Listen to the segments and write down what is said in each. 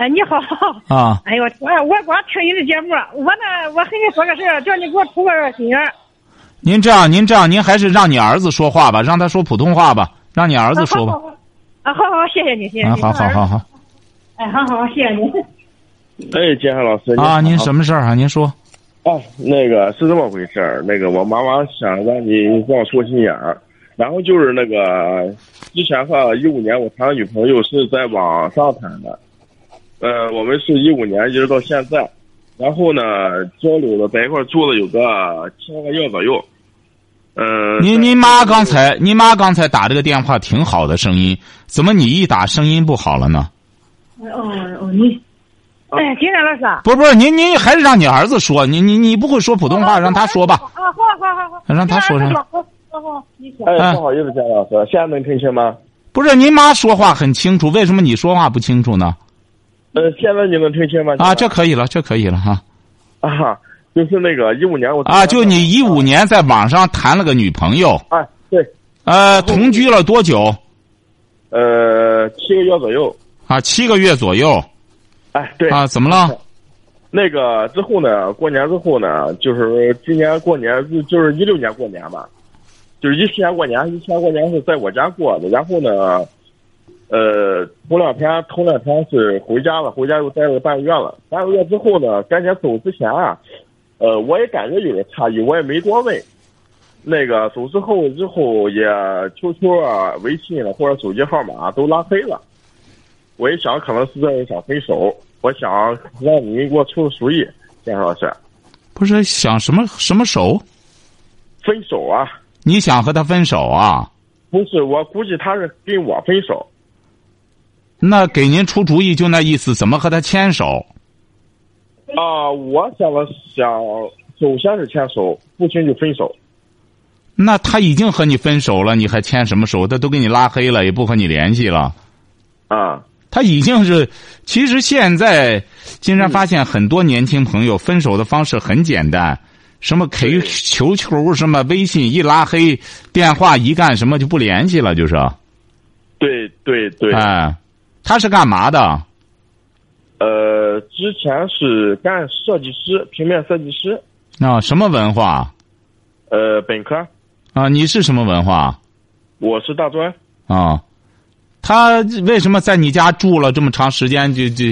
哎，你好。啊。哎呦，我我光听你的节目，我呢，我和你说个事儿，叫你给我出个心眼。您这样，您这样，您还是让你儿子说话吧，让他说普通话吧，让你儿子说吧。啊，好好，谢谢你，谢谢你。好好好好。哎，好好，谢谢你。哎，金山老师。啊，您什么事儿啊？您说。哦，那个是这么回事儿，那个我妈妈想让你帮我说心眼儿。然后就是那个之前哈，一五年我谈女朋友是在网上谈的，呃，我们是一五年一直到现在，然后呢交流了在一块住了有个七八个月左右，嗯。您您妈刚才您妈刚才打这个电话挺好的声音，怎么你一打声音不好了呢？哦哦，你，哎，金山老师。不不是您您还是让你儿子说，你你你不会说普通话，让他说吧。啊，好好好好。让他说声。哎，不好意思，姜老师，现在能听清吗？不是，您妈说话很清楚，为什么你说话不清楚呢？呃，现在你能听清吗？啊，这可以了，这可以了哈。啊，就是那个一五年我啊，就你一五年在网上谈了个女朋友。啊，对。呃，同居了多久？呃，七个月左右。啊，七个月左右。哎，对。啊，怎么了？那个之后呢？过年之后呢？就是今年过年，就就是一六年过年吧。就是一七年过年，一七年过年是在我家过的，然后呢，呃，头两天头两天是回家了，回家又待了半个月了。半个月之后呢，赶紧走之前啊，呃，我也感觉有点诧异，我也没多问。那个走之后之后也 QQ 啊、微信了或者手机号码都拉黑了。我一想，可能是这人想分手，我想让你给我出个主意，建老师。不是想什么什么手？分手啊。你想和他分手啊？不是，我估计他是跟我分手。那给您出主意就那意思，怎么和他牵手？啊，我想了想，首先是牵手，不行就分手。那他已经和你分手了，你还牵什么手？他都给你拉黑了，也不和你联系了。啊，他已经是，其实现在，竟然发现很多年轻朋友分手的方式很简单。什么 Q 球球什么微信一拉黑，电话一干什么就不联系了，就是。对对对。哎，他是干嘛的？呃，之前是干设计师，平面设计师。啊，什么文化？呃，本科。啊，你是什么文化？我是大专。啊，他为什么在你家住了这么长时间，就就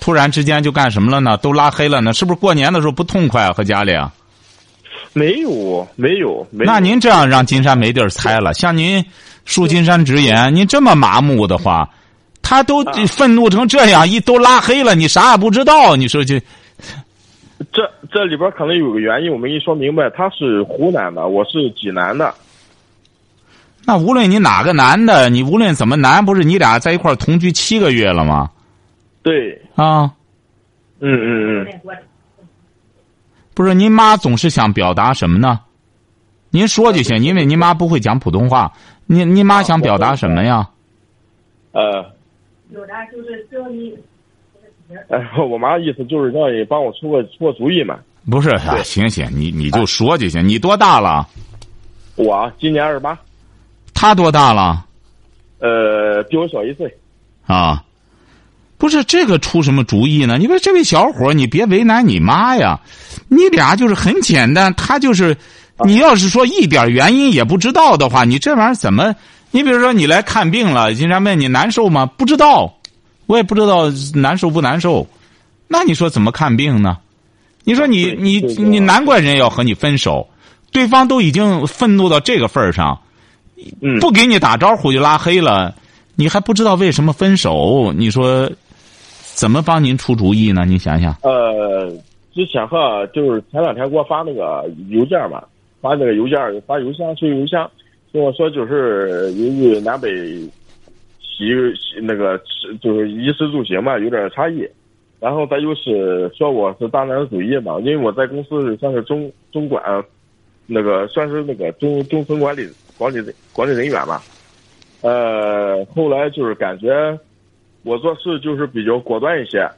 突然之间就干什么了呢？都拉黑了呢？是不是过年的时候不痛快和家里啊？没有，没有，没。那您这样让金山没地儿猜了。像您恕金山直言，您这么麻木的话，他都愤怒成这样，一都拉黑了，你啥也不知道。你说这，这这里边可能有个原因，我没跟你说明白。他是湖南的，我是济南的。那无论你哪个男的，你无论怎么难，不是你俩在一块同居七个月了吗？对。啊。嗯嗯嗯。不是，您妈总是想表达什么呢？您说就行，因为您妈不会讲普通话。您您妈想表达什么呀？呃，表达就是叫你。哎，我妈意思就是让你帮我出个出个主意嘛。不是啊，行行，你你就说就行。你多大了？我今年二十八。他多大了？呃，比我小一岁。啊。不是这个出什么主意呢？你说这位小伙你别为难你妈呀！你俩就是很简单，他就是，你要是说一点原因也不知道的话，你这玩意儿怎么？你比如说你来看病了，人家问你难受吗？不知道，我也不知道难受不难受，那你说怎么看病呢？你说你你你难怪人要和你分手，对方都已经愤怒到这个份儿上，不给你打招呼就拉黑了，你还不知道为什么分手？你说？怎么帮您出主意呢？你想想。呃，之前哈，就是前两天给我发那个邮件嘛，发那个邮件，发邮箱，收邮箱，跟我说就是由于南北习那个就是衣食住行嘛有点差异，然后再又是说我是大男子主义嘛，因为我在公司算是中中管，那个算是那个中中层管理管理管理人员吧，呃，后来就是感觉我做事就是比较果断一些，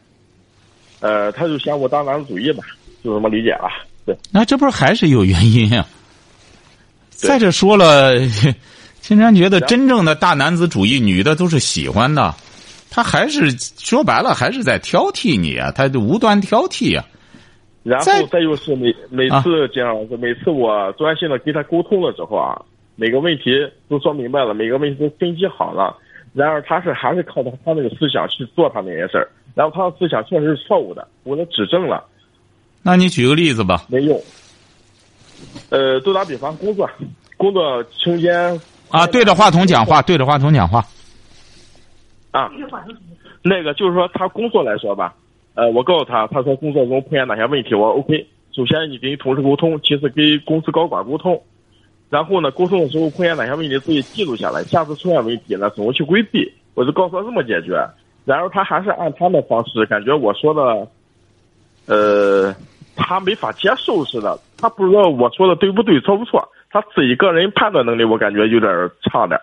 呃，他就嫌我大男子主义嘛，就这么理解了，对。那这不是还是有原因呀、再者说了，金山觉得真正的大男子主义，女的都是喜欢的，他还是说白了还是在挑剔你啊，他就无端挑剔啊、然后再又是每每啊次这样，每次我专心的跟他沟通了之后啊，每个问题都说明白了，每个问题都分析好了。然而他是还是靠他他那个思想去做他那些事儿，然后他的思想确实是错误的，我都指正了，那你举个例子吧。没用。呃，就打比方，工作工作期间啊，对着话筒讲话，对着话筒讲话。啊，那个就是说他工作来说吧，呃，我告诉他，他说工作中碰见哪些问题，我说 OK。首先你跟同事沟通，其次跟公司高管沟通，然后呢，沟通的时候碰见哪些问题自己记录下来，下次出现问题呢怎么去规避，我就告诉他这么解决。然后他还是按他的方式，感觉我说的，呃，他没法接受似的，他不知道我说的对不对，错不错，他自己个人判断能力我感觉有点差点。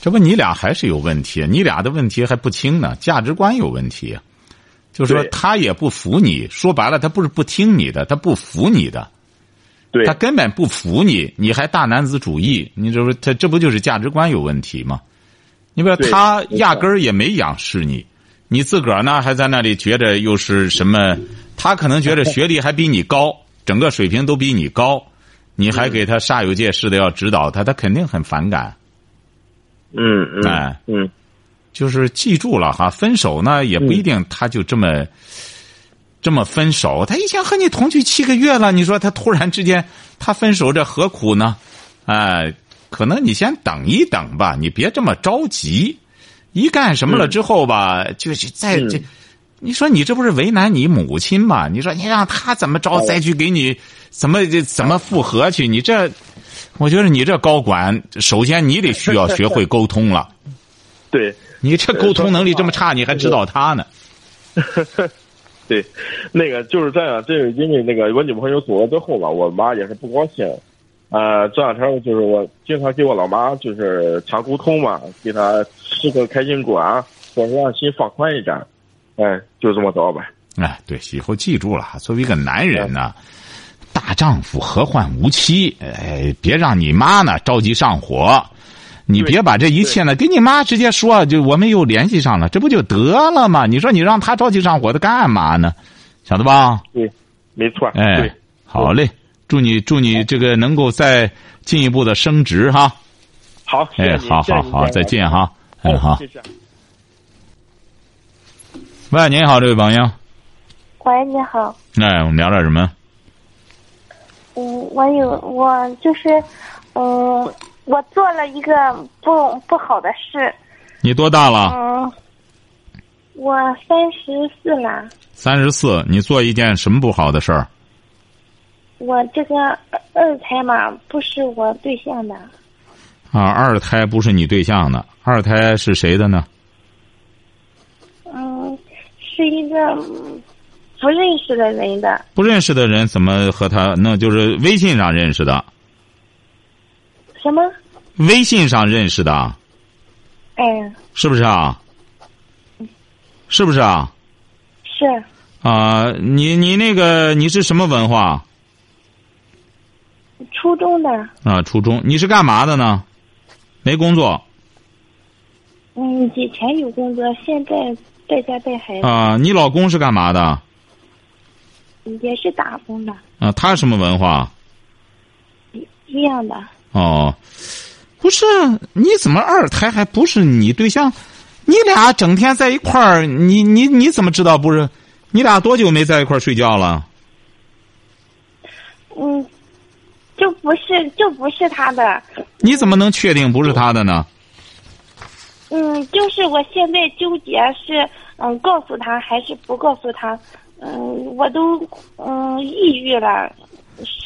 这不，你俩还是有问题，你俩的问题还不轻呢，价值观有问题。就是说，他也不服你，说白了，他不是不听你的，他不服你的，对他根本不服你，你还大男子主义，你这不他这不就是价值观有问题吗？你比如他压根儿也没仰视你，你自个儿呢还在那里觉着又是什么？他可能觉得学历还比你高，整个水平都比你高，你还给他煞有介事的要指导他，他肯定很反感。嗯嗯哎嗯。就是记住了哈，分手呢也不一定他就这么、这么分手。他以前和你同居七个月了，你说他突然之间他分手，这何苦呢？哎，可能你先等一等吧，你别这么着急。一干什么了之后吧，就是再嗯这，你说你这不是为难你母亲吗？你说你让他怎么着再去给你怎么怎么复合去？你这，我觉得你这高管，首先你得需要学会沟通了。对，你这沟通能力这么差，你还指导他呢？对，那个就是这样，这是因为那个我女朋友走了之后吧，我妈也是不高兴。呃，这两天就是我经常给我老妈就是强沟通嘛，给她吃个开心果啊，或者让心放宽一点。哎，就这么着吧。哎，对，以后记住了，作为一个男人呢，大丈夫何患无妻？哎，别让你妈呢着急上火，你别把这一切呢跟你妈直接说，就我们又联系上了，这不就得了吗？你说你让她着急上火，的干嘛呢？晓得吧？对，没错。哎，，好嘞，祝你祝你这个能够再进一步的升职哈。好，哎，好好好，再见。哈。哎，哎，好。谢谢。喂，您好，这位朋友。喂，你好，哎，我们聊点什么？嗯，我有我就是，嗯，我做了一个不不好的事，你多大了？嗯，我三十四了，三十四。你做一件什么不好的事儿？我这个二胎嘛不是我对象的，啊，二胎不是你对象的，二胎是谁的呢？嗯，是一个嗯不认识的人的，不认识的人怎么和他？那就是微信上认识的，什么？微信上认识的，哎，是不是啊？是不是啊？是啊，你你那个你是什么文化初中的，啊？初中，你是干嘛的呢？没工作嗯，以前有工作，现在在家带孩子，啊？你老公是干嘛的？也是打工的，啊，他什么文化？一样的。哦，不是，你怎么二胎还不是你对象？你俩整天在一块儿，你你你怎么知道不是？你俩多久没在一块儿睡觉了？嗯，就不是就不是他的，你怎么能确定不是他的呢？嗯，就是我现在纠结是嗯告诉他还是不告诉他，嗯，我都嗯抑郁了，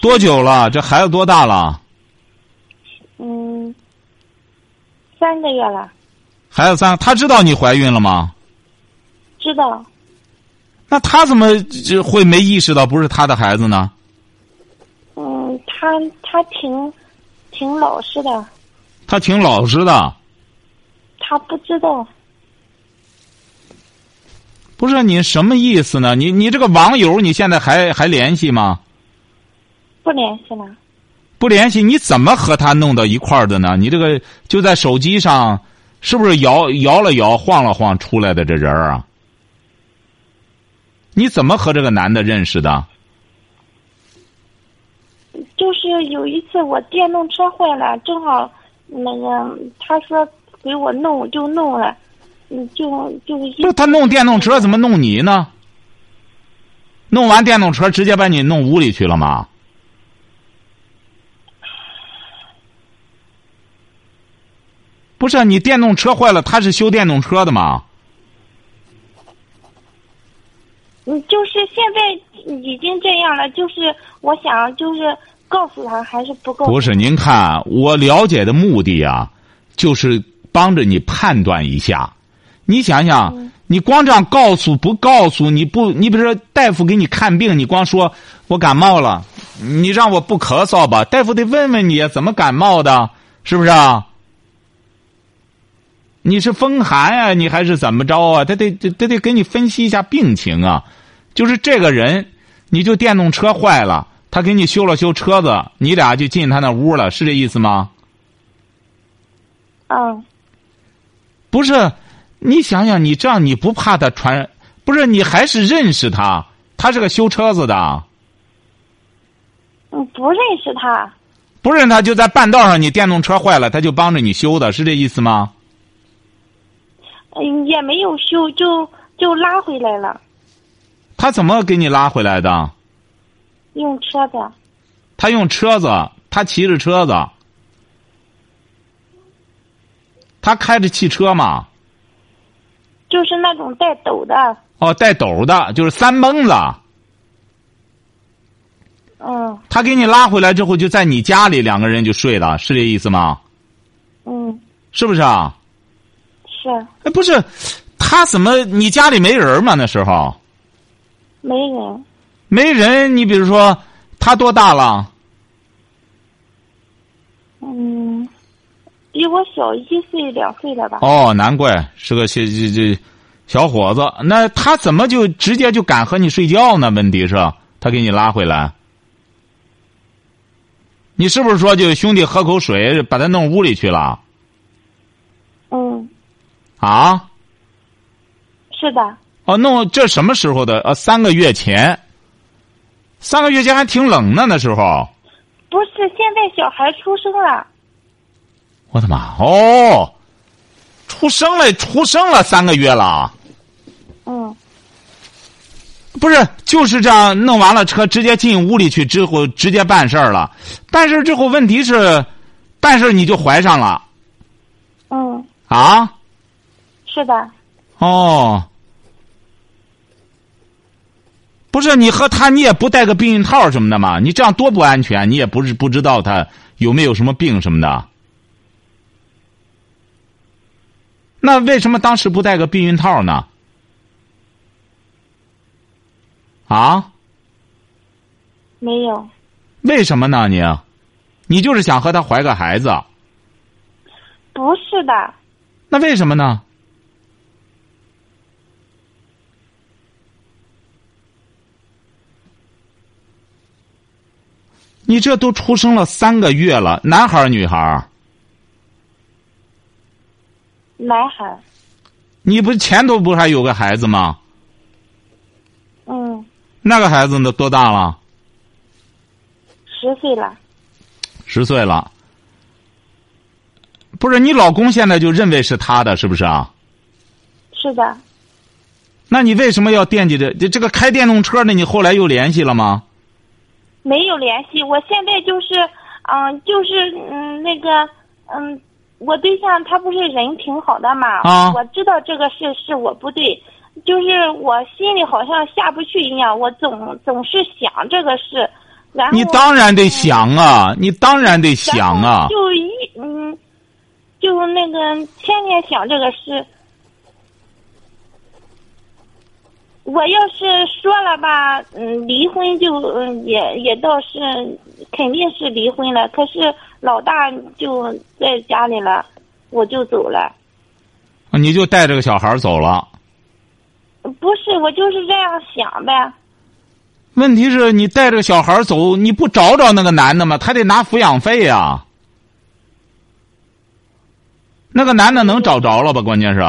多久了？这孩子多大了？嗯，三个月了，孩子三，他知道你怀孕了吗？知道。那他怎么就会没意识到不是他的孩子呢？嗯，他他挺挺老实的，他挺老实的。他不知道。不是你什么意思呢？你你这个网友你现在还还联系吗？不联系了。不联系，你怎么和他弄到一块儿的呢？你这个就在手机上，是不是摇摇了摇、晃了晃出来的这人啊？你怎么和这个男的认识的？就是有一次我电动车坏了，正好那个他说给我弄就弄了，嗯，就就一不，他弄电动车怎么弄你呢？弄完电动车直接把你弄屋里去了吗？不是你电动车坏了，他是修电动车的吗？嗯，就是现在已经这样了，就是我想就是告诉他还是不告诉。不是，您看我了解的目的啊，就是帮着你判断一下。你想想，你光这样告诉不告诉你不？你比如说大夫给你看病，你光说我感冒了，你让我不咳嗽吧？大夫得问问你怎么感冒的，是不是啊？你是风寒啊，你还是怎么着啊？他得他得给你分析一下病情啊。就是这个人，你就电动车坏了，他给你修了修车子，你俩就进他那屋了，是这意思吗？嗯。不是，你想想，你这样你不怕他传？不是，你还是认识他？他是个修车子的。嗯，不认识他。不认他，就在半道上，你电动车坏了，他就帮着你修的，是这意思吗？嗯，也没有修，就就拉回来了。他怎么给你拉回来的？用车子。他用车子，他骑着车子。他开着汽车嘛？就是那种带斗的。哦，带斗的，就是三蹦子。嗯。他给你拉回来之后，就在你家里，两个人就睡了，是这意思吗？嗯。是不是啊？是，哎，不是，他怎么？你家里没人吗？那时候，没人，没人。你比如说，他多大了？嗯，比我小一岁两岁了吧？哦，难怪是个小这这小伙子。那他怎么就直接就敢和你睡觉呢？问题是，他给你拉回来，你是不是说就兄弟喝口水，把他弄屋里去了？嗯。啊，是的。哦，弄这什么时候的？呃，三个月前。三个月前还挺冷呢，那时候。不是，现在小孩出生了。我的妈！哦，出生了，出生了三个月了。嗯。不是，就是这样，弄完了车，直接进屋里去之后，直接办事儿了。办事之后，问题是，办事你就怀上了。嗯。啊。是的。哦，不是你和他，你也不带个避孕套什么的吗？你这样多不安全！你也不是不知道他有没有什么病什么的。那为什么当时不带个避孕套呢？啊？没有。为什么呢？你，你就是想和他怀个孩子？不是的。那为什么呢？你这都出生了三个月了，男孩儿女孩儿？男孩。你不前头不还有个孩子吗？嗯。那个孩子呢？多大了？十岁了。十岁了。不是你老公现在就认为是他的，是不是啊？是的。那你为什么要惦记着这这个开电动车呢？你后来又联系了吗？没有联系，我现在就是，嗯，就是嗯，那个，嗯，我对象他不是人挺好的嘛，啊，我知道这个事是我不对，就是我心里好像下不去一样，我总总是想这个事，然后你当然得想啊，你当然得想啊，就一嗯，就那个天天想这个事。我要是说了吧，嗯，离婚就嗯也也倒是肯定是离婚了。可是老大就在家里了，我就走了。你就带着个小孩走了。不是，我就是这样想呗。问题是你带着小孩走，你不找找那个男的吗？他得拿抚养费呀。那个男的能找着了吧？关键是。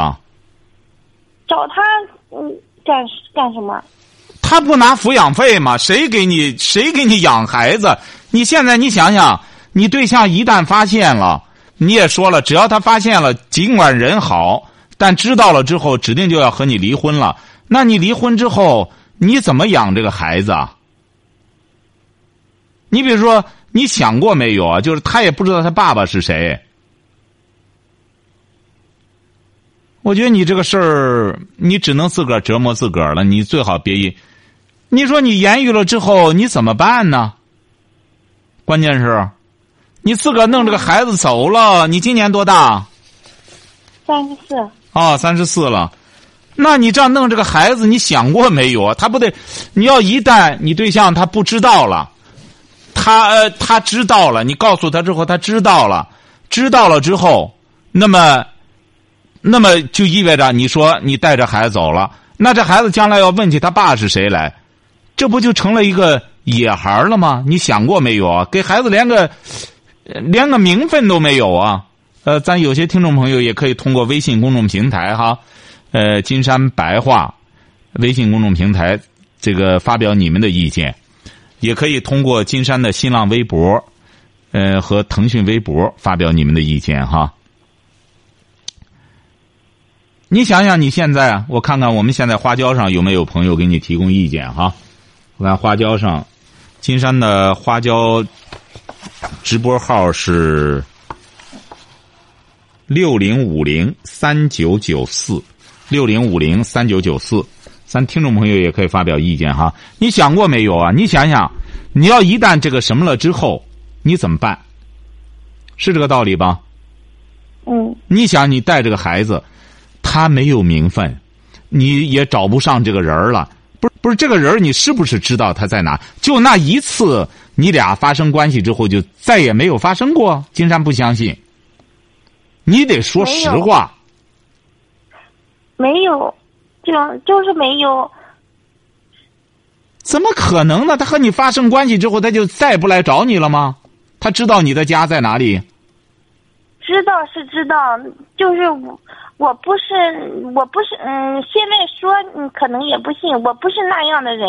找他嗯干干什么？他不拿抚养费吗？谁给你谁给你养孩子？你现在你想想，你对象一旦发现了，你也说了，只要他发现了，尽管人好，但知道了之后，指定就要和你离婚了。那你离婚之后，你怎么养这个孩子啊？你比如说，你想过没有啊？就是他也不知道他爸爸是谁。我觉得你这个事儿，你只能自个儿折磨自个儿了。你最好别，你说你言语了之后，你怎么办呢？关键是，你自个儿弄这个孩子走了。你今年多大？三十四。哦，三十四了。那你这样弄这个孩子，你想过没有啊？他不得，你要一旦你对象他不知道了，他呃他知道了，你告诉他之后，他知道了，知道了之后，那么，那么就意味着你说你带着孩子走了，那这孩子将来要问起他爸是谁来，这不就成了一个野孩了吗？你想过没有啊？给孩子连个连个名分都没有啊！呃，咱有些听众朋友也可以通过微信公众平台哈。呃，金山白话微信公众平台，这个发表你们的意见，也可以通过金山的新浪微博，呃和腾讯微博发表你们的意见哈。你想想，你现在啊，我看看我们现在花椒上有没有朋友给你提供意见哈？我看花椒上，金山的花椒直播号是六零五零三九九四。六零五零三九九四，咱听众朋友也可以发表意见哈。你想过没有啊？你想想，你要一旦这个什么了之后，你怎么办？是这个道理吧？嗯。你想，你带这个孩子，他没有名分，你也找不上这个人了。不是，这个人你是不是知道他在哪？就那一次，你俩发生关系之后，就再也没有发生过。金山不相信，你得说实话。没有，就就是没有。怎么可能呢？他和你发生关系之后，他就再不来找你了吗？他知道你的家在哪里？知道是知道，就是我，我不是，我不是，嗯，现在说你可能也不信，我不是那样的人。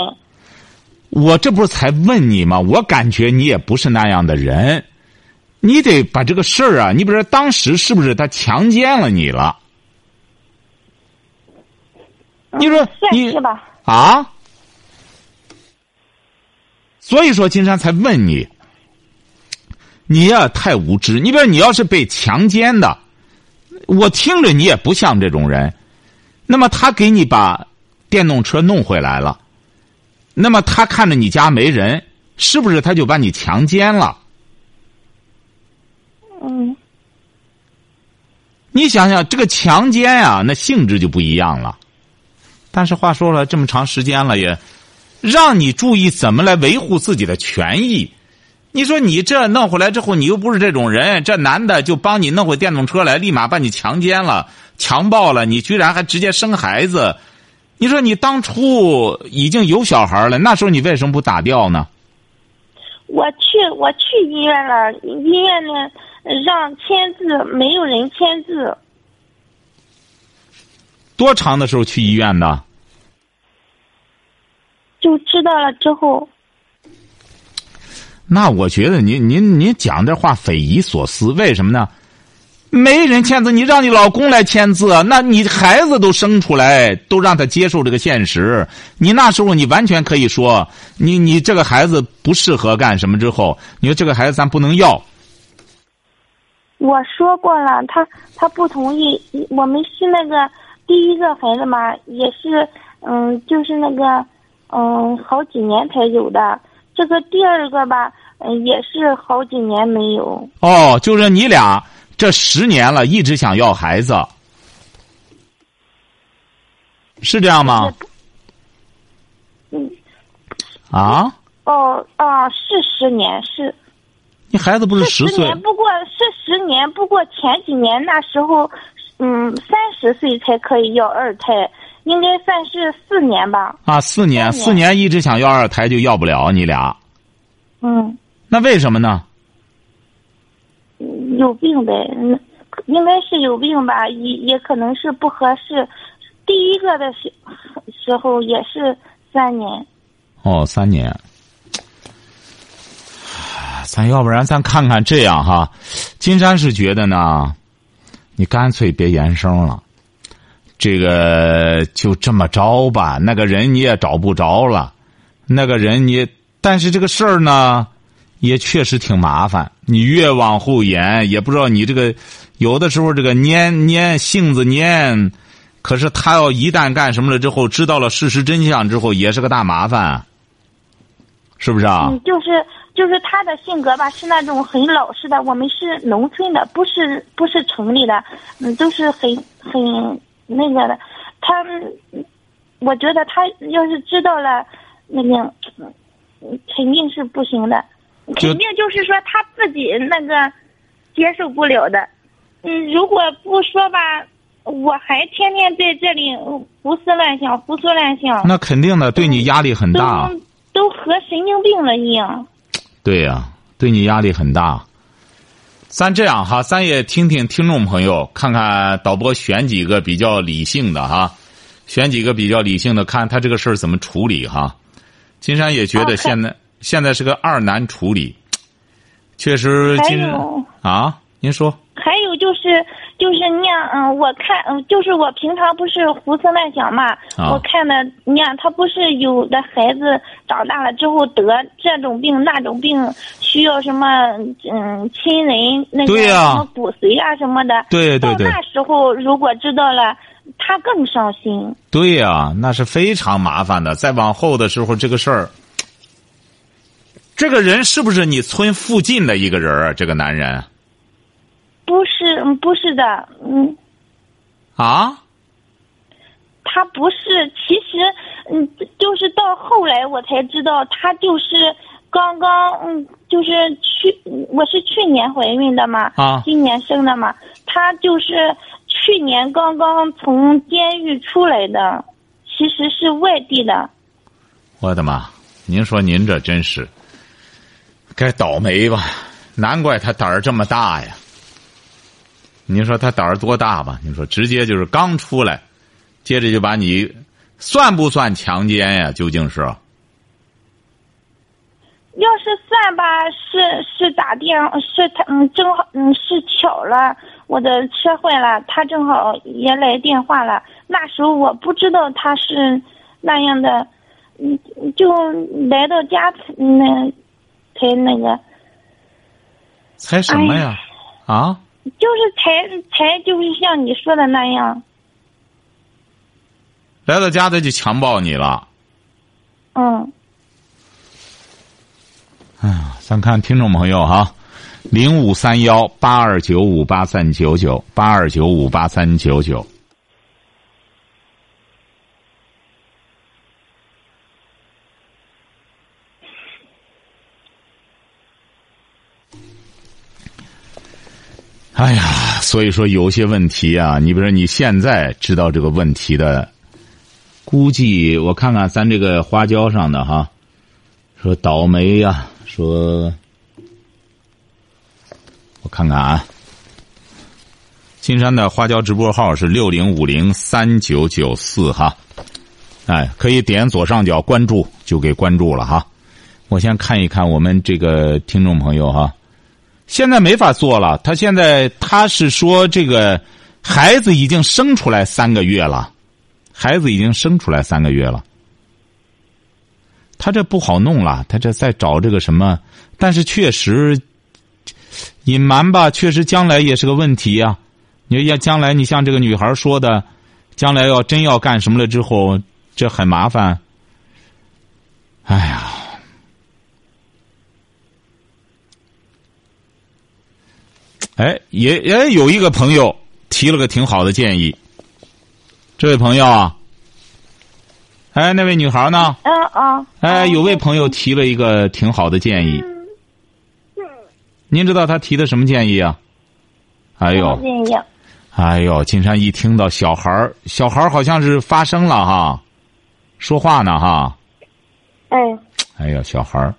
我这不是才问你吗？我感觉你也不是那样的人，你得把这个事儿啊，你比如说当时是不是他强奸了你了？你说你？啊？所以说，金山才问你，你呀太无知。你比如你要是被强奸的，我听着你也不像这种人。那么他给你把电动车弄回来了，那么他看着你家没人，是不是他就把你强奸了？嗯。你想想，这个强奸啊，那性质就不一样了。但是话说了这么长时间了，也让你注意怎么来维护自己的权益。你说你这弄回来之后，你又不是这种人，这男的就帮你弄回电动车来，立马把你强奸了、强暴了，你居然还直接生孩子。你说你当初已经有小孩了，那时候你为什么不打掉呢？我去，我去医院了，医院呢让签字，没有人签字。多长的时候去医院的？就知道了之后。那我觉得您您您讲这话匪夷所思，为什么呢？没人签字，你让你老公来签字，那你孩子都生出来，都让他接受这个现实。你那时候你完全可以说，你你这个孩子不适合干什么？之后你说这个孩子咱不能要。我说过了，他他不同意。我们是那个。第一个孩子嘛，也是，嗯，就是那个，嗯，好几年才有的。这个第二个吧，嗯，也是好几年没有。哦，就是你俩这十年了，一直想要孩子，是这样吗？嗯，啊，哦啊，是十年，是你孩子不是十岁年，不过是十年，不过前几年那时候，嗯，三十岁才可以要二胎，应该算是四年吧。啊？四年四年一直想要二胎就要不了，你俩嗯，那为什么呢？有病呗，嗯，应该是有病吧，也也可能是不合适。第一个的时时候也是三年，哦，三年。咱要不然咱看看这样哈，金山是觉得呢，你干脆别言声了，这个就这么着吧。那个人你也找不着了，那个人你，但是这个事儿呢，也确实挺麻烦。你越往后延，也不知道你这个有的时候这个蔫蔫性子蔫，可是他要一旦干什么了之后，知道了事实真相之后，也是个大麻烦，是不是啊？嗯，就是就是他的性格吧，是那种很老实的。我们是农村的，不是不是城里的，嗯，都是很很那个的。他，我觉得他要是知道了，那个肯定是不行的，肯定就是说他自己那个接受不了的。嗯，如果不说吧，我还天天在这里胡思乱想，胡思乱想，那肯定的，对你压力很都大。都和神经病了一样。对呀、对你压力很大。咱这样哈，咱也听听听众朋友，看看导播选几个比较理性的哈，选几个比较理性的，看他这个事儿怎么处理哈。金山也觉得哦现在、现在是个二难处理，确实还有。啊，您说。还有就是就是那样，嗯，我看，嗯，就是我平常不是胡思乱想嘛，啊。我看的，你看他不是有的孩子长大了之后得这种病那种病，需要什么嗯亲人那个什么骨髓啊什么的，对对对。到那时候如果知道了，他更伤心。对呀、那是非常麻烦的。再往后的时候，这个事儿，这个人是不是你村附近的一个人啊？这个男人不是，嗯不是的，嗯，啊？他不是，其实，嗯，就是到后来我才知道，他就是刚刚，嗯，就是去，我是去年怀孕的嘛，啊今年生的嘛，他就是去年刚刚从监狱出来的，其实是外地的，我的妈！您说您这真是该倒霉吧？难怪他胆儿这么大呀！您说他胆儿多大吧？你说直接就是刚出来，接着就把你算不算强奸呀？究竟是？要是算吧，是是打电，是他嗯，正好嗯是巧了，我的车坏了，他正好也来电话了。那时候我不知道他是那样的，嗯，就来到家才那才那个，才什么呀？啊？就是才才就是像你说的那样，来到家他就强暴你了。嗯，哎呀，咱看听众朋友哈，零五三幺八二九五八三九九八二九五八三九九。哎呀，所以说有些问题啊，你比如说你现在知道这个问题的，估计我看看咱这个花椒上的哈，说倒霉呀、说我看看啊，金山的花椒直播号是六零五零三九九四哈，哎，可以点左上角关注就给关注了哈。我先看一看我们这个听众朋友哈，现在没法做了，他现在他是说这个孩子已经生出来三个月了，孩子已经生出来三个月了。他这不好弄了，他这在找这个什么，但是确实隐瞒吧，确实将来也是个问题呀、你要将来你像这个女孩说的，将来要真要干什么了之后，这很麻烦。哎呀，哎，也也有一个朋友提了个挺好的建议。这位朋友啊，哎，那位女孩呢？啊啊。哎，有位朋友提了一个挺好的建议。您知道他提的什么建议啊？哎呦，建议。哎呦，金山一听到小孩儿，小孩儿好像是发声了哈，说话呢哈。哎。哎呀，小孩儿，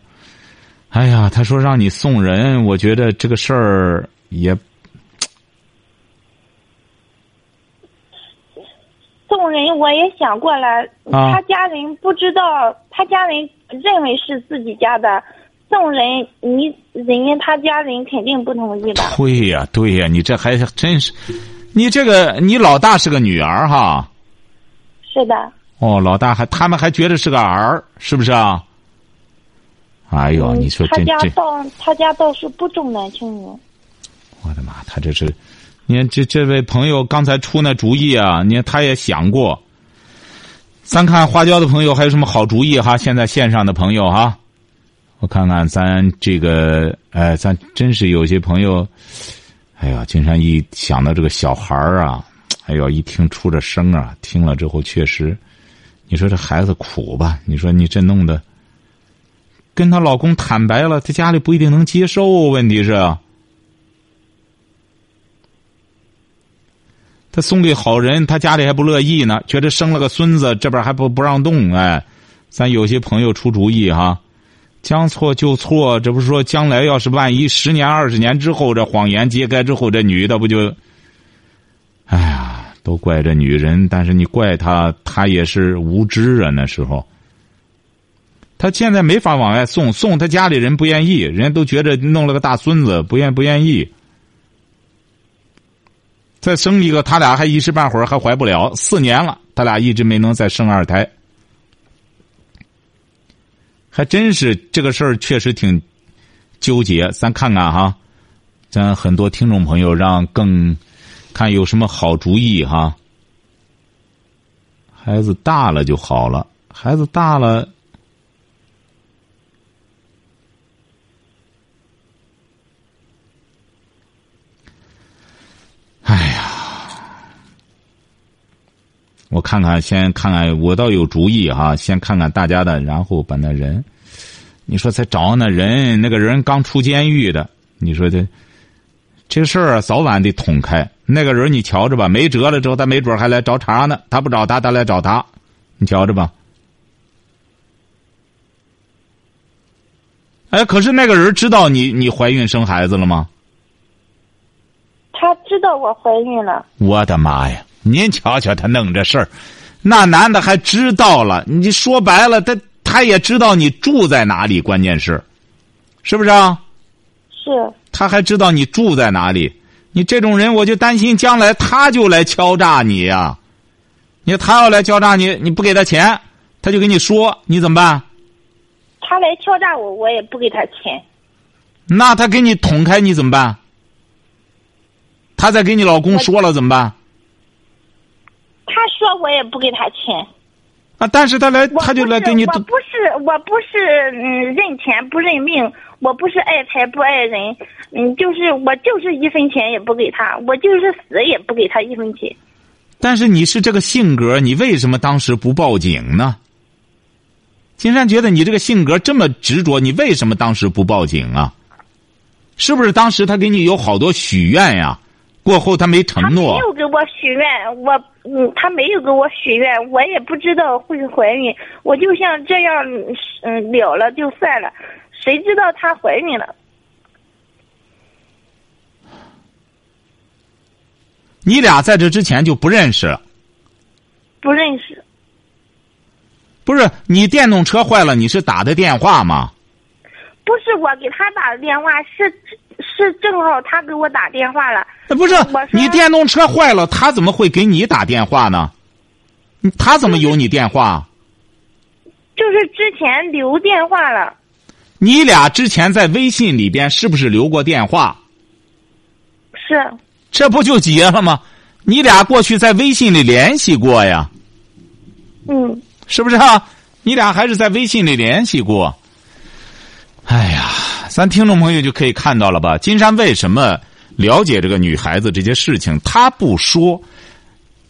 哎呀，他说让你送人，我觉得这个事儿也。送人我也想过了，他家人不知道，他家人认为是自己家的，送人你人家他家人肯定不同意吧？对呀，对呀，你这还真是，你这个你老大是个女儿哈？是的。哦，老大还他们还觉得是个儿，是不是啊？哎呦，你说这这，他家倒是不重男轻女。我的妈，他这是。你看这这位朋友刚才出那主意啊，你看他也想过。咱看花椒的朋友还有什么好主意哈？现在线上的朋友哈，我看看咱这个哎，咱真是有些朋友，哎呀，金山一想到这个小孩儿啊，哎呦，一听出这声啊，听了之后确实，你说这孩子苦吧？你说你这弄的，跟她老公坦白了，她家里不一定能接受，问题是。他送给好人，他家里还不乐意呢，觉得生了个孙子，这边还不不让动，哎，咱有些朋友出主意哈，将错就错，这不是说将来要是万一十年二十年之后，这谎言揭开之后，这女的不就，哎呀，都怪这女人，但是你怪她，她也是无知啊，那时候，他现在没法往外送，送他家里人不愿意，人家都觉得弄了个大孙子，不愿不愿意。再生一个，他俩还一时半会儿还怀不了。四年了，他俩一直没能再生二胎，还真是这个事儿确实挺纠结。咱看看哈，咱很多听众朋友让更看有什么好主意哈。孩子大了就好了，孩子大了。我看看，先看看，我倒有主意哈。先看看大家的，然后把那人，你说再找那人，那个人刚出监狱的，你说这这事儿早晚得捅开。那个人你瞧着吧，没辙了之后，他没准还来找茬呢。他不找他，他来找他，你瞧着吧。哎，可是那个人知道你你怀孕生孩子了吗？他知道我怀孕了。我的妈呀！您瞧瞧他弄这事儿，那男的还知道了。你说白了，他他也知道你住在哪里，关键是，是不是啊？是。他还知道你住在哪里。你这种人，我就担心将来他就来敲诈你呀。你他要来敲诈你，你不给他钱，他就跟你说，你怎么办？他来敲诈我，我也不给他钱。那他给你捅开，你怎么办？他再给你老公说了怎么办？他说我也不给他钱。啊！但是他来，他就来给你。我不是，我不是，嗯，认钱不认命。我不是爱财不爱人，嗯，就是我就是一分钱也不给他，我就是死也不给他一分钱。但是你是这个性格，你为什么当时不报警呢？金山觉得你这个性格这么执着，你为什么当时不报警啊？是不是当时他给你有好多许愿呀？过后他没承诺，没有给我许愿，我嗯，他没有给我许愿，我也不知道会怀孕，我就像这样嗯了了就算了，谁知道她怀孕了？你俩在这之前就不认识？不认识。不是你电动车坏了，你是打的电话吗？不是我给他打的电话，是。是正好他给我打电话了。不是你电动车坏了，他怎么会给你打电话呢？他怎么有你电话？就是之前留电话了。你俩之前在微信里边是不是留过电话？是。这不就结了吗？你俩过去在微信里联系过呀？嗯。是不是啊？你俩还是在微信里联系过？哎呀。咱听众朋友就可以看到了吧？金山为什么了解这个女孩子这些事情，他不说，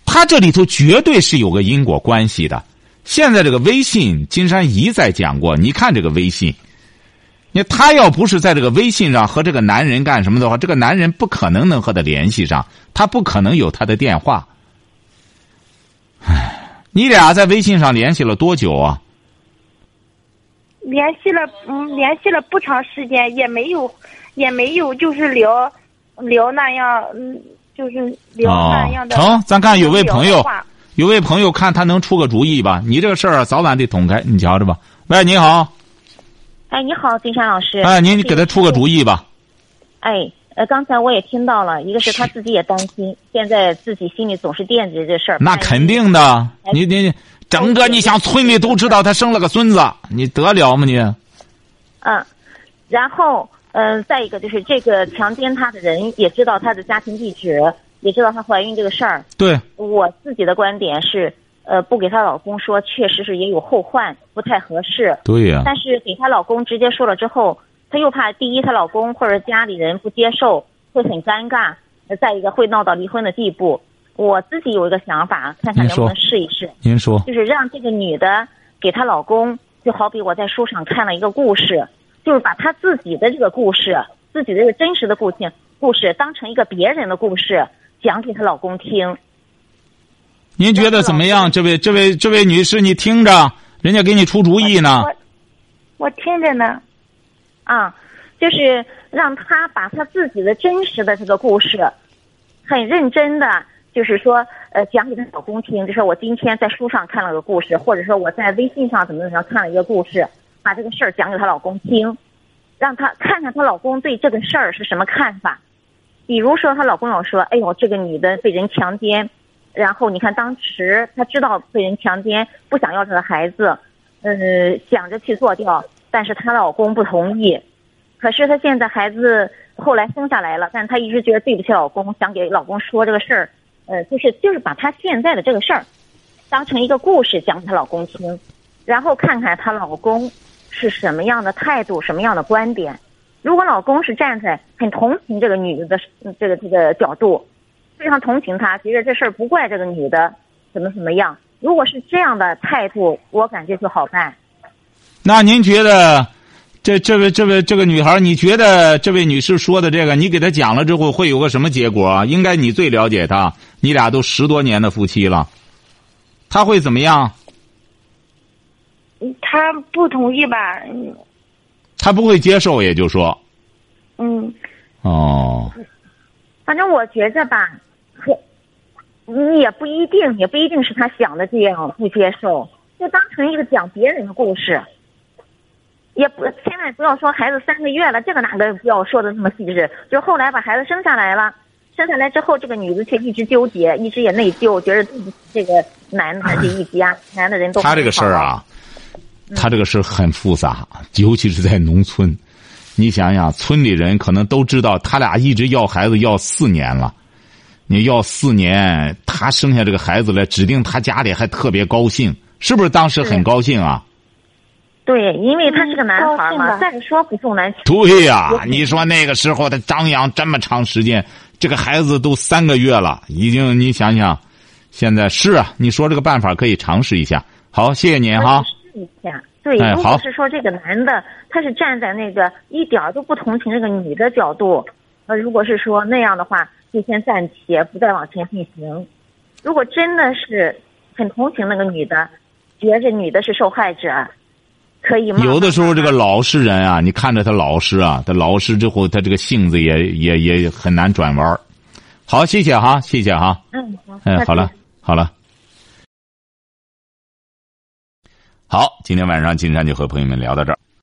他这里头绝对是有个因果关系的。现在这个微信，金山一再讲过，你看这个微信，你他要不是在这个微信上和这个男人干什么的话，这个男人不可能能和他联系上，他不可能有他的电话。唉，你俩在微信上联系了多久啊？联系了，嗯，联系了不长时间，也没有，也没有，就是聊聊那样，嗯，就是聊那样的。成，咱看有位朋友有位朋友看他能出个主意吧？你这个事儿啊早晚得捅开，你瞧着吧。喂，你好，哎，你好，金山老师。哎，您给他出个主意吧。哎，呃，刚才我也听到了，一个是他自己也担心，现在自己心里总是惦记着这事儿。那肯定的，你你整个你想村里都知道她生了个孙子，你得了吗你？嗯，然后，嗯、再一个就是这个强奸她的人也知道她的家庭地址，也知道她怀孕这个事儿。对，我自己的观点是，呃，不给她老公说，确实是也有后患，不太合适。对呀、但是给她老公直接说了之后，她又怕第一，她老公或者家里人不接受，会很尴尬；呃再一个会闹到离婚的地步。我自己有一个想法，看看能不能试一试，您说就是让这个女的给她老公，就好比我在书上看了一个故事，就是把她自己的这个故事，自己的这个真实的故事故事当成一个别人的故事讲给她老公听。您觉得怎么样？这位这位这位女士，你听着，人家给你出主意呢。我听着呢。啊，就是让她把她自己的真实的这个故事，很认真的，就是说，呃，讲给她老公听。就说我今天在书上看了个故事，或者说我在微信上怎么怎么样看了一个故事，把这个事儿讲给她老公听，让她看看她老公对这个事儿是什么看法。比如说，她老公老说：“哎呦，这个女的被人强奸，然后你看当时她知道被人强奸，不想要这个孩子，呃，想着去做掉，但是她老公不同意。可是她现在孩子后来生下来了，但她一直觉得对不起老公，想给老公说这个事儿，呃，就是就是把她现在的这个事儿当成一个故事讲给她老公听，然后看看她老公是什么样的态度，什么样的观点。如果老公是站在很同情这个女的的这个这个角度，非常同情她，觉得这事儿不怪这个女的，怎么怎么样。如果是这样的态度，我感觉就好办。那您觉得，这这位这位这个女孩，你觉得这位女士说的这个，你给她讲了之后会有个什么结果啊？应该你最了解她，你俩都十多年的夫妻了，她会怎么样？她不同意吧？嗯她不会接受，也就说，嗯，哦，反正我觉着吧，可也不一定，也不一定是他想的这样不接受，就当成一个讲别人的故事。也不千万不要说孩子三个月了，这个哪个不要说的那么细致。就后来把孩子生下来了，生下来之后，这个女的却一直纠结，一直也内疚，觉得自己这个男的这一家，男的人都他这个事儿啊，他这个事儿很复杂，尤其是在农村。你想想，村里人可能都知道，他俩一直要孩子要四年了。你要四年，他生下这个孩子来，指定他家里还特别高兴，是不是？当时很高兴啊。对，因为他是个男孩嘛，再说不重男轻对呀、你说那个时候他张扬这么长时间，这个孩子都三个月了，已经你想想，现在是啊，你说这个办法可以尝试一下。好，谢谢您哈。试一下。对，哎好如果是说这个男的他是站在那个一点都不同情这个女的角度，呃，如果是说那样的话，就先暂且不再往前进行。如果真的是很同情那个女的，觉着女的是受害者，可以慢慢有的时候这个老实人啊，你看着他老实啊，他老实之后，他这个性子也也也很难转弯好，谢谢哈，谢谢哈。嗯，好哎，好了，好了。好，今天晚上金山就和朋友们聊到这儿。